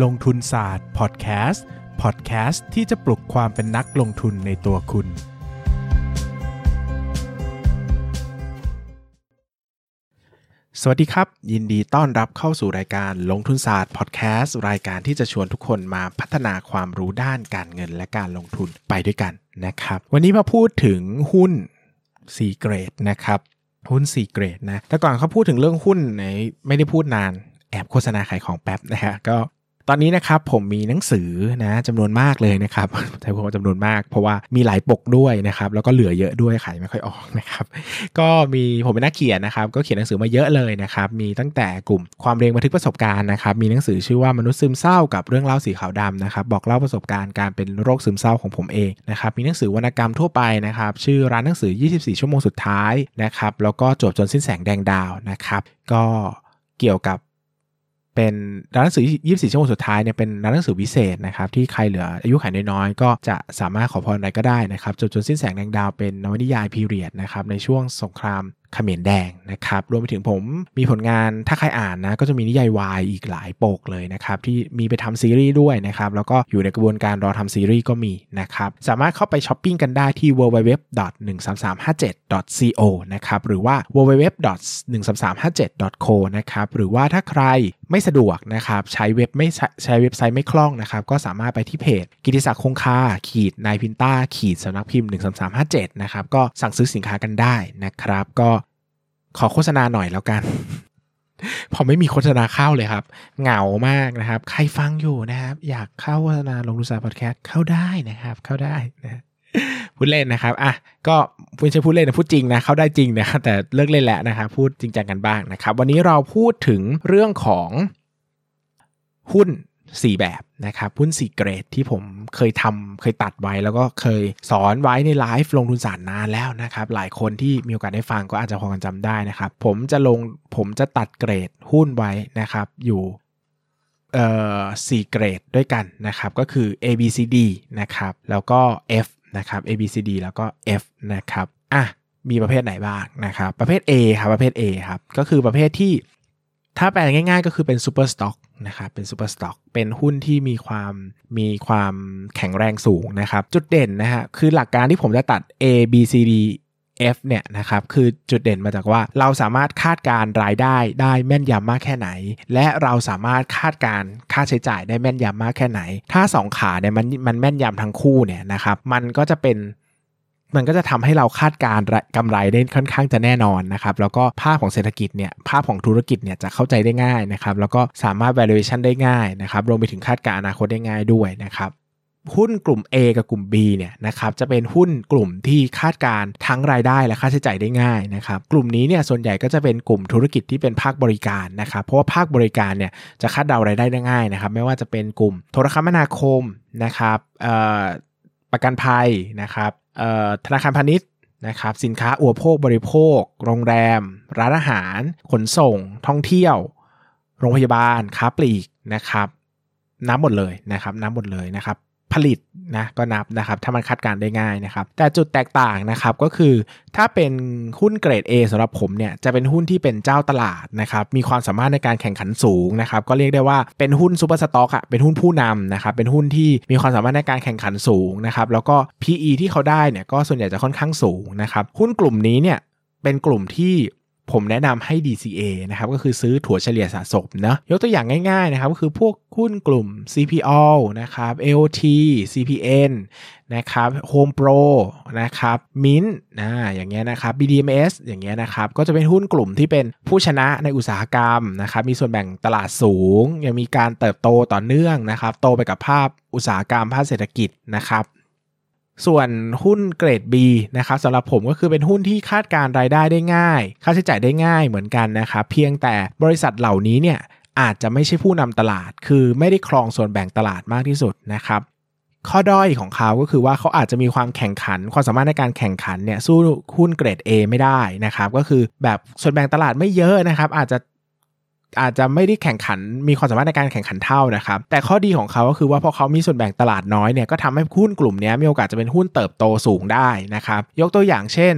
ลงทุนศาสตร์พอดแคสต์พอดแคสต์ที่จะปลุกความเป็นนักลงทุนในตัวคุณ สวัสดีครับ ยินดีต้อนรับเข้าสู่รายการลงทุนศาสตร์พอดแคสต์รายการที่จะชวนทุกคนมาพัฒนาความรู้ด้านการเงินและการลงทุนไปด้วยกันนะครับ วันนี้มาพูดถึงหุ้น4เกรดนะครับ หุ้น4เกรดนะแต่ก่อนเขาพูดถึงเรื่องหุ้นไหนไม่ได้พูดนานแอบโฆษณาขายของแป๊บนะฮะก็ ตอนนี้นะครับผมมีหนังสือนะจำนวนมากเลยนะครับใช้คำว่าจำนวนมาก เพราะว่ามีหลายปกด้วยนะครับแล้วก็เหลือเยอะด้วยขายไม่ค่อยออกนะครับก็มีผมเป็นนักเขียนนะครับก็เขียนหนังสือมาเยอะเลยนะครับมีตั้งแต่กลุ่มความเรียงบันทึกประสบการณ์นะครับมีหนังสือชื่อว่ามนุษย์ซึมเศร้ากับเรื่องเล่าสีขาวดำนะครับบอกเล่าประสบการณ์การเป็นโรคซึมเศร้าของผมเองนะครับมีหนังสือวรรณกรรมทั่วไปนะครับชื่อร้านหนังสือ 24 ชั่วโมงสุดท้ายนะครับแล้วก็จบจนสิ้นแสงแดงดาวนะครับก็เกี่ยวกับ เป็นร้านหนังสือ 24 ชั่วโมงสุดท้ายเนี่ยเป็นร้านหนังสือวิเศษนะครับที่ใครเหลืออายุขัยน้อยๆก็จะสามารถขอพรอะไรก็ได้นะครับจนจนสิ้นแสงแดงดาวเป็นนวนิยายพีเรียดนะครับในช่วงสงคราม ขมรแดงนะครับรวมไปถึงผมมีผลงานถ้าใครอ่านนะก็จะมีนิยายวายอีกหลายปกเลยนะครับที่มีไปทำซีรีส์ด้วยนะครับแล้วก็อยู่ในกระบวนการรอทำซีรีส์ก็มีนะครับสามารถเข้าไปช้อปปิ้งกันได้ที่ www.13357.co นะครับหรือว่า www.13357.co นะครับหรือว่าถ้าใครไม่สะดวกนะครับใช้เว็บไม่ใช้ใช้เว็บไซต์ไม่คล่องนะครับก็สามารถไปที่เพจ กิติศักดิ์คงคาขีดนายพินต้าขีดสำนักพิมพ์ 13357นะครับก็สั่งซื้อสินค้ากันได้นะครับก็ ขอโฆษณาหน่อยแล้วกัน พอไม่มีโฆษณาเข้าเลยครับ เหงามากนะครับ ใครฟังอยู่นะครับ อยากเข้าโฆษณาลงทุนศาสตร์พอดแคสต์เข้าได้นะครับ เข้าได้นะพูดเล่นนะครับอะก็ไม่ใช่พูดเล่นนะพูดจริงนะเข้าได้จริงนะแต่เลิกเล่นแล้วนะครับพูดจริงจังกันบ้างนะครับ วันนี้เราพูดถึงเรื่องของหุ้น 4 แบบนะครับหุ้น4เกรดที่ผมเคยทำเคยตัดไว้ แล้วก็เคยสอนไว้ในไลฟ์ลงทุนศาสตร์นานแล้วนะครับ หลายคนที่มีโอกาสได้ฟังก็อาจจะพอกันจำได้นะครับ ผมจะลงผมจะตัดเกรดหุ้นไว้นะครับ อยู่เอ่อ4เกรดด้วยกันนะครับ ก็คือ A B C D นะครับ แล้วก็ F นะครับ A B C D แล้วก็ F นะครับอะมีประเภทไหนบ้างนะครับ ประเภท A ครับประเภท A ครับก็คือประเภทที่ ถ้าแปลง่ายๆก็คือเป็น super stock นะครับเป็น super stock เป็นหุ้นที่มีความมีความแข็งแรงสูงนะครับ จุดเด่นนะฮะคือหลักการที่ผมจะตัด A B C D F เนี่ยนะครับคือจุดเด่นมาจากว่าเราสามารถคาดการรายได้ได้แม่นยำมากแค่ไหน และเราสามารถคาดการค่าใช้จ่ายได้แม่นยำมากแค่ไหน ถ้า 2 ขาเนี่ยมันมันแม่นยำทั้งคู่เนี่ยนะครับมันก็จะเป็น มันก็จะทำให้เราคาดการกำไรได้ค่อนข้างจะแน่นอนนะครับแล้วก็ภาพของเศรษฐกิจเนี่ยภาพของธุรกิจเนี่ยจะเข้าใจได้ง่ายนะครับแล้วก็สามารถ valuation ได้ง่ายนะครับรวมไปถึงคาดการอนาคตได้ง่ายด้วยนะครับหุ้นกลุ่ม A กับกลุ่ม B เนี่ยนะครับจะเป็นหุ้นกลุ่มที่คาดการทั้งรายได้และค่าใช้จ่ายได้ง่ายนะครับกลุ่มนี้เนี่ยส่วนใหญ่ก็จะเป็นกลุ่มธุรกิจที่เป็นภาคบริการนะครับเพราะว่าภาคบริการเนี่ยจะคาดเดารายได้ได้ง่ายนะครับไม่ว่าจะเป็นกลุ่มโทรคมนาคมนะครับประกันภัยนะครับ ธนาคารพาณิชย์นะครับสินค้าอุปโภคบริโภค โรงแรม ร้านอาหาร ขนส่ง ท่องเที่ยว โรงพยาบาลค้าปลีกนะครับ น้ำหมดเลยนะครับ น้ำหมดเลยนะครับ ผลิตนะก็นับนะครับถ้ามันคาดการได้ง่ายนะครับ แต่จุดแตกต่างนะครับก็คือ ถ้าเป็นหุ้นเกรด A สำหรับผมเนี่ยจะเป็นหุ้นที่เป็นเจ้าตลาดนะครับมีความสามารถในการแข่งขันสูงนะครับก็เรียกได้ว่าเป็นหุ้นซูเปอร์สต็อกอะเป็นหุ้นผู้นำนะครับเป็นหุ้นที่มีความสามารถในการแข่งขันสูงนะครับแล้วก็ PE ที่เขาได้เนี่ยก็ส่วนใหญ่จะค่อนข้างสูงนะครับหุ้นกลุ่มนี้เนี่ยเป็นกลุ่มที่ ผมแนะนำให้ DCA นะครับก็คือซื้อถั่วเฉลี่ยสะสมนะยกตัวอย่างง่ายๆนะครับก็คือพวกหุ้นกลุ่ม CPO นะครับ AOT CPN นะครับ Home Pro นะครับ Mint นะอย่างเงี้ยนะครับ BDMs อย่างเงี้ยนะครับก็จะเป็นหุ้นกลุ่มที่เป็นผู้ชนะในอุตสาหกรรมนะครับมีส่วนแบ่งตลาดสูง ยังมีการเติบโตต่อเนื่องนะครับโตไปกับภาพอุตสาหกรรมภาคเศรษฐกิจนะครับ ส่วนหุ้นเกรด B นะครับสำหรับผมก็คือเป็นหุ้นที่คาดการรายได้ได้ง่าย ค่าใช้จ่ายได้ง่ายเหมือนกันนะครับเพียงแต่บริษัทเหล่านี้เนี่ยอาจจะไม่ใช่ผู้นำตลาด คือไม่ได้ครองส่วนแบ่งตลาดมากที่สุดนะครับ ข้อด้อยของเขาก็คือว่าเขาอาจจะมีความแข่งขัน ความสามารถในการแข่งขันเนี่ยสู้หุ้นเกรด A ไม่ได้นะครับ ก็คือแบบส่วนแบ่งตลาดไม่เยอะนะครับ อาจจะ อาจจะไม่ได้แข่งขันมีความสามารถในการแข่งขันเท่านะครับ แต่ข้อดีของเขาก็คือว่าพอเขามีส่วนแบ่งตลาดน้อยเนี่ยก็ทำให้หุ้นกลุ่มนี้มีโอกาสจะเป็นหุ้นเติบโตสูงได้นะครับ ยกตัวอย่างเช่น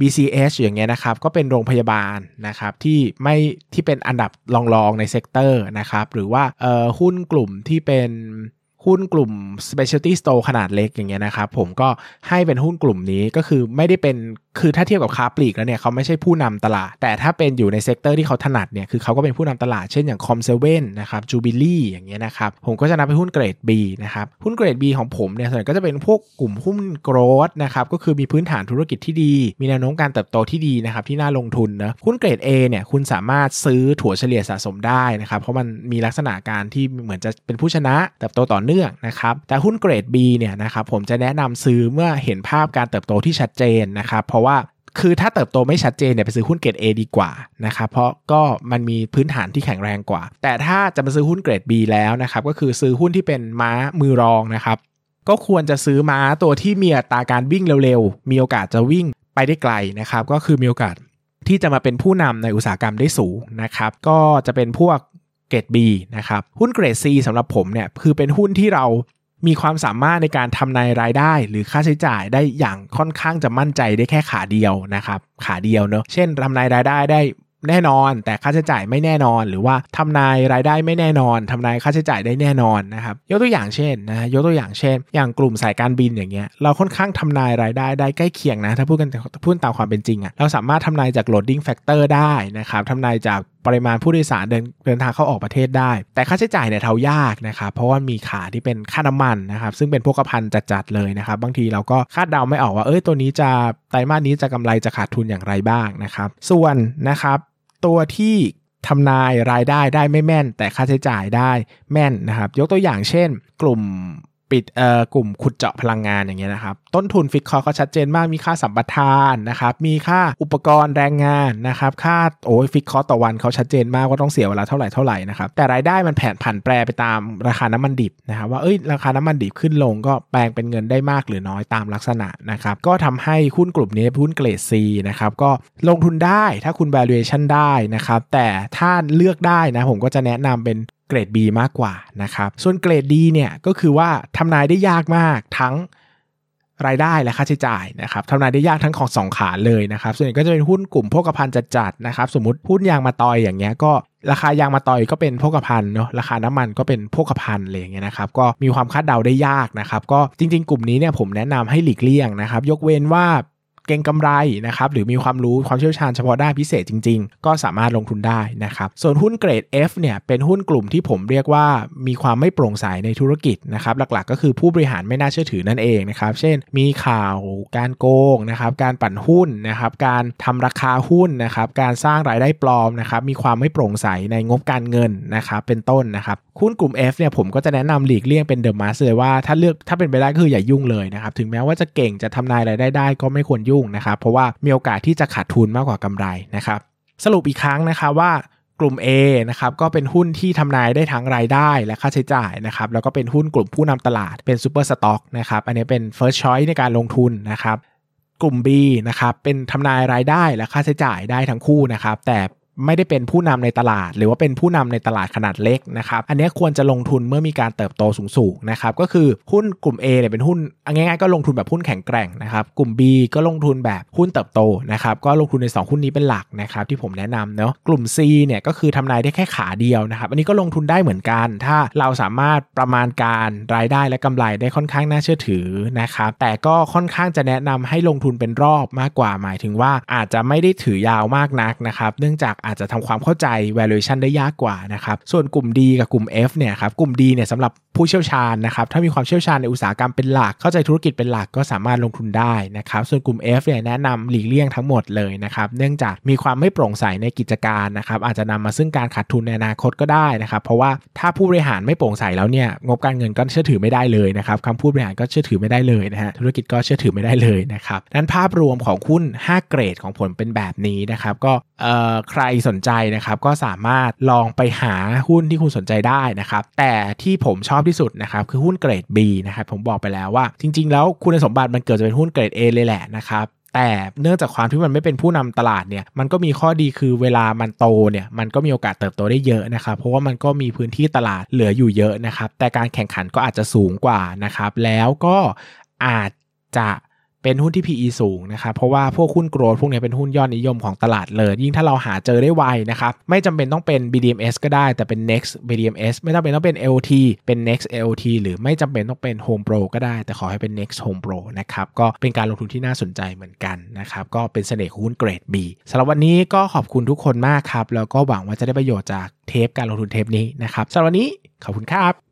BCH อย่างเงี้ยนะครับก็เป็นโรงพยาบาลนะครับที่ไม่ที่เป็นอันดับรองๆใน sector นะครับหรือว่าเอ่อหุ้นกลุ่มที่เป็นหุ้นกลุ่ม specialty store ขนาดเล็กอย่างเงี้ยนะครับผมก็ให้เป็นหุ้นกลุ่มนี้ก็คือไม่ได้เป็น คือถ้าเทียบกับค้าปลีกแล้วเนี่ยเขาไม่ใช่ผู้นำตลาด แต่ถ้าเป็นอยู่ใน sector ที่เขาถนัดเนี่ยคือเขาก็เป็นผู้นำตลาดเช่นอย่าง Com7นะครับ Jubilee อย่างเงี้ยนะครับผมก็จะนับเป็นหุ้นเกรด B นะครับหุ้นเกรด B ของผมเนี่ยส่วนใหญ่ก็จะเป็นพวกกลุ่มหุ้นโกรดนะครับก็คือมีพื้นฐานธุรกิจที่ดี มีแนวโน้มการเติบโตที่ดีนะครับที่น่าลงทุนนะหุ้นเกรด A เนี่ยคุณสามารถซื้อถั่วเฉลี่ยสะสมได้นะครับเพราะมันมีลักษณะการที่เหมือนจะเป็นผู้ชนะเติบโตต่อเนื่องนะครับแต่หุ้นเกรด B เนี่ยนะครับผมจะแนะนำซื้อเมื่อเห็นภาพการเติบโตที่ชัดเจนนะครับเพราะว่าคือถ้าเติบโตไม่ชัดเจนเนี่ยไปซื้อหุ้นเกรด A ดีกว่านะครับเพราะก็มันมีพื้นฐานที่แข็งแรงกว่า แต่ถ้าจะมาซื้อหุ้นเกรด B แล้วนะครับก็คือซื้อหุ้นที่เป็นม้ามือรองนะครับก็ควรจะซื้อม้าตัวที่มีอัตราการวิ่งเร็วๆ มีโอกาสจะวิ่งไปได้ไกลนะครับก็คือมีโอกาสที่จะมาเป็นผู้นำในอุตสาหกรรมได้สูงนะครับก็จะเป็นพวกเกรด B นะครับหุ้นเกรด C สำหรับผมเนี่ยคือเป็นหุ้นที่เรา มีความสามารถในการทำนายรายได้ หรือค่าใช้จ่ายได้อย่างค่อนข้างจะมั่นใจได้แค่ขาเดียวนะครับขาเดียวเนอะเช่นทำนายรายได้ได้แน่นอน แต่ค่าใช้จ่ายไม่แน่นอน หรือว่าทำนายรายได้ไม่แน่นอนทำนายค่าใช้จ่ายได้แน่นอนนะครับยกตัวอย่างเช่นนะยกตัวอย่างเช่น อย่างกลุ่มสายการบินอย่างเงี้ยเราค่อนข้างทำนายรายได้ได้ใกล้เคียงนะถ้าพูดกันพูดตามความเป็นจริงอะ่ะเราสามารถทำนายจาก loading factor ได้นะครับทำนายจากปริมาณผู้โดยสารเดินเดินทางเข้าออกประเทศได้ แต่ค่าใช้จ่ายเนี่ยเทายากนะครับเพราะว่ามีขาที่เป็นค่าน้ำมันนะครับซึ่งเป็นพวกกระพันจัดๆเลยนะครับบางทีเราก็คาดเดาไม่ออกว่าเอ้ยตัวนี้จะไตรมาสนี้จะกำไรจะขาดทุนอย่างไรบ้างนะครับ ส่วนนะครับตัวที่ทำนายรายได้ได้ไม่แม่น แต่ค่าใช้จ่ายได้แม่นนะครับ ยกตัวอย่างเช่น กลุ่ม ปิดเอ่อกลุ่มขุดเจาะพลังงานอย่างเงี้ยนะครับ ต้นทุนฟิกคอร์เขาชัดเจนมากมีค่าสัมปทานนะครับมีค่าอุปกรณ์แรงงานนะครับค่าโอ้ยฟิกคอร์ต่อวันเขาชัดเจนมากว่าต้องเสียเวลาเท่าไหร่เท่าไหร่นะครับแต่รายได้มันแผนผันแปรไปตามราคาน้ำมันดิบนะครับว่าเอ้ยราคาน้ำมันดิบขึ้นลงก็แปลงเป็นเงินได้มากหรือน้อยตามลักษณะนะครับก็ทำให้หุ้นกลุ่มนี้หุ้นเกรด C นะครับก็ลงทุนได้ถ้าคุณ valuation ได้นะครับแต่ถ้าเลือกได้นะผมก็จะแนะนำเป็น เกรด B มากกว่านะครับ ส่วนเกรด D เนี่ยก็คือว่าทำนายได้ยากมากทั้งรายได้และค่าใช้จ่ายนะครับทำนายได้ยากทั้งของสองขาเลยนะครับ ส่วนใหญ่ก็จะเป็นหุ้นกลุ่มพกพันจัดๆนะครับ สมมติหุ้นยางมาตอยอย่างเงี้ยก็ราคายางมาตอยก็เป็นพกพันเนาะราคาน้ำมันก็เป็นพกพันอะไรอย่างเงี้ยนะครับก็มีความคาดเดาได้ยากนะครับ ก็จริง ๆ กลุ่มนี้เนี่ยผมแนะนำให้หลีกเลี่ยงนะครับ ยกเว้นว่า เก่งกำไรนะครับหรือมีความรู้ความเชี่ยวชาญเฉพาะด้านพิเศษจริง ๆ ก็สามารถลงทุนได้นะครับส่วนหุ้นเกรด F เนี่ยเป็นหุ้นกลุ่มที่ผมเรียกว่ามีความไม่โปร่งใสในธุรกิจนะครับหลักๆ ก็คือผู้บริหารไม่น่าเชื่อถือนั่นเองนะครับเช่น มีข่าวการโกงนะครับการปั่นหุ้นนะครับการทำราคาหุ้นนะครับการสร้างรายได้ปลอมนะครับมีความไม่โปร่งใสในงบการเงินนะครับเป็นต้นนะครับหุ้นกลุ่ม F เนี่ยผมก็จะแนะนำหลีกเลี่ยงเป็นเดอะมาสเลยว่าถ้าเลือกถ้าเป็นไปได้ก็คืออย่ายุ่งเลยนะครับถึงแม้ว่าจะเก่งจะทำนายรายได้ได้ก็ไม่ควรยงนะครับ เพราะว่ามีโอกาสที่จะขาดทุนมากกว่ากำไรนะครับ สรุปอีกครั้งนะครับว่ากลุ่ม A นะครับก็เป็นหุ้นที่ทำนายได้ทั้งรายได้และค่าใช้จ่ายนะครับแล้วก็เป็นหุ้นกลุ่มผู้นำตลาดเป็น super stock นะครับอันนี้เป็น first choice ในการลงทุนนะครับกลุ่ม B นะครับเป็นทำนายรายได้และค่าใช้จ่ายได้ทั้งคู่นะครับแต่ ไม่ได้เป็นผู้นำในตลาด หรือว่าเป็นผู้นำในตลาดขนาดเล็กนะครับ อันนี้ควรจะลงทุนเมื่อมีการเติบโตสูงๆนะครับก็คือหุ้นกลุ่ม A เนี่ยเป็นหุ้นง่ายๆก็ลงทุนแบบหุ้นแข็งแกร่งนะครับกลุ่ม B ก็ลงทุนแบบหุ้นเติบโตนะครับก็ลงทุนใน 2 หุ้นนี้เป็นหลักนะครับที่ผมแนะนำเนาะกลุ่ม C เนี่ยก็คือทำนายได้แค่ขาเดียวนะครับอันนี้ก็ลงทุนได้เหมือนกัน ถ้าเราสามารถประมาณการรายได้และกำไรได้ค่อนข้างน่าเชื่อถือนะครับแต่ก็ค่อนข้างจะแนะนำให้ลงทุนเป็นรอบมากกว่าหมายถึงว่าอาจจะไม่ได้ถือยาวมากนักนะครับเนื่องจากอาจจะทำความเข้าใจ valuation ได้ยากกว่านะครับ ส่วนกลุ่ม D กับกลุ่ม F เนี่ยครับ กลุ่ม D เนี่ยสำหรับผู้เชี่ยวชาญนะครับ ถ้ามีความเชี่ยวชาญในอุตสาหกรรมเป็นหลัก เข้าใจธุรกิจเป็นหลักก็สามารถลงทุนได้นะครับ ส่วนกลุ่ม F เนี่ยแนะนำหลีกเลี่ยงทั้งหมดเลยนะครับ เนื่องจากมีความไม่โปร่งใสในกิจการนะครับ อาจจะนำมาซึ่งการขาดทุนในอนาคตก็ได้นะครับ เพราะว่าถ้าผู้บริหารไม่โปร่งใสแล้วเนี่ย งบการเงินก็เชื่อถือไม่ได้เลยนะครับคำพูดบริหารก็เชื่อถือไม่ได้เลยนะฮะ ธุรกิจก็เชื่อถือไม่ได้เลยนะครับ นั้นภาพรวมของหุ้น 5 เกรดของผลเป็นแบบนี้นะครับ ก็ ใครสนใจนะครับก็สามารถลองไปหาหุ้นที่คุณสนใจได้นะครับแต่ที่ผมชอบที่สุดนะครับคือหุ้นเกรด B นะครับผมบอกไปแล้วว่า จริง ๆ แล้วคุณสมบัติมันเกิดจะเป็นหุ้นเกรด A เลยแหละนะครับแต่เนื่องจากความที่มันไม่เป็นผู้นำตลาดเนี่ยมันก็มีข้อดีคือเวลามันโตเนี่ยมันก็มีโอกาสเติบโตได้เยอะนะครับเพราะว่ามันก็มีพื้นที่ตลาดเหลืออยู่เยอะนะครับแต่การแข่งขันก็อาจจะสูงกว่านะครับแล้วก็อาจจะ เป็นหุ้นที่ PE สูงนะครับเพราะว่าพวกหุ้นโกรดพวกนี้เป็นหุ้นยอดนิยมของตลาดเลย ยิ่งถ้าเราหาเจอได้ไวนะครับไม่จำเป็นต้องเป็น BDMs ก็ได้แต่เป็น next BDMs ไม่จำเป็นต้องเป็น LT เป็น next LT หรือไม่จำเป็นต้องเป็น Home Pro ก็ได้ แต่ขอให้เป็น next Home Pro นะครับก็เป็นการลงทุนที่น่าสนใจเหมือนกันนะครับก็เป็นเสน่ห์ของหุ้นเกรด B สำหรับวันนี้ก็ขอบคุณทุกคนมากครับแล้วก็หวังว่าจะได้ประโยชน์จากเทปการลงทุนเทปนี้นะครับสำหรับวันนี้ขอบคุณครับ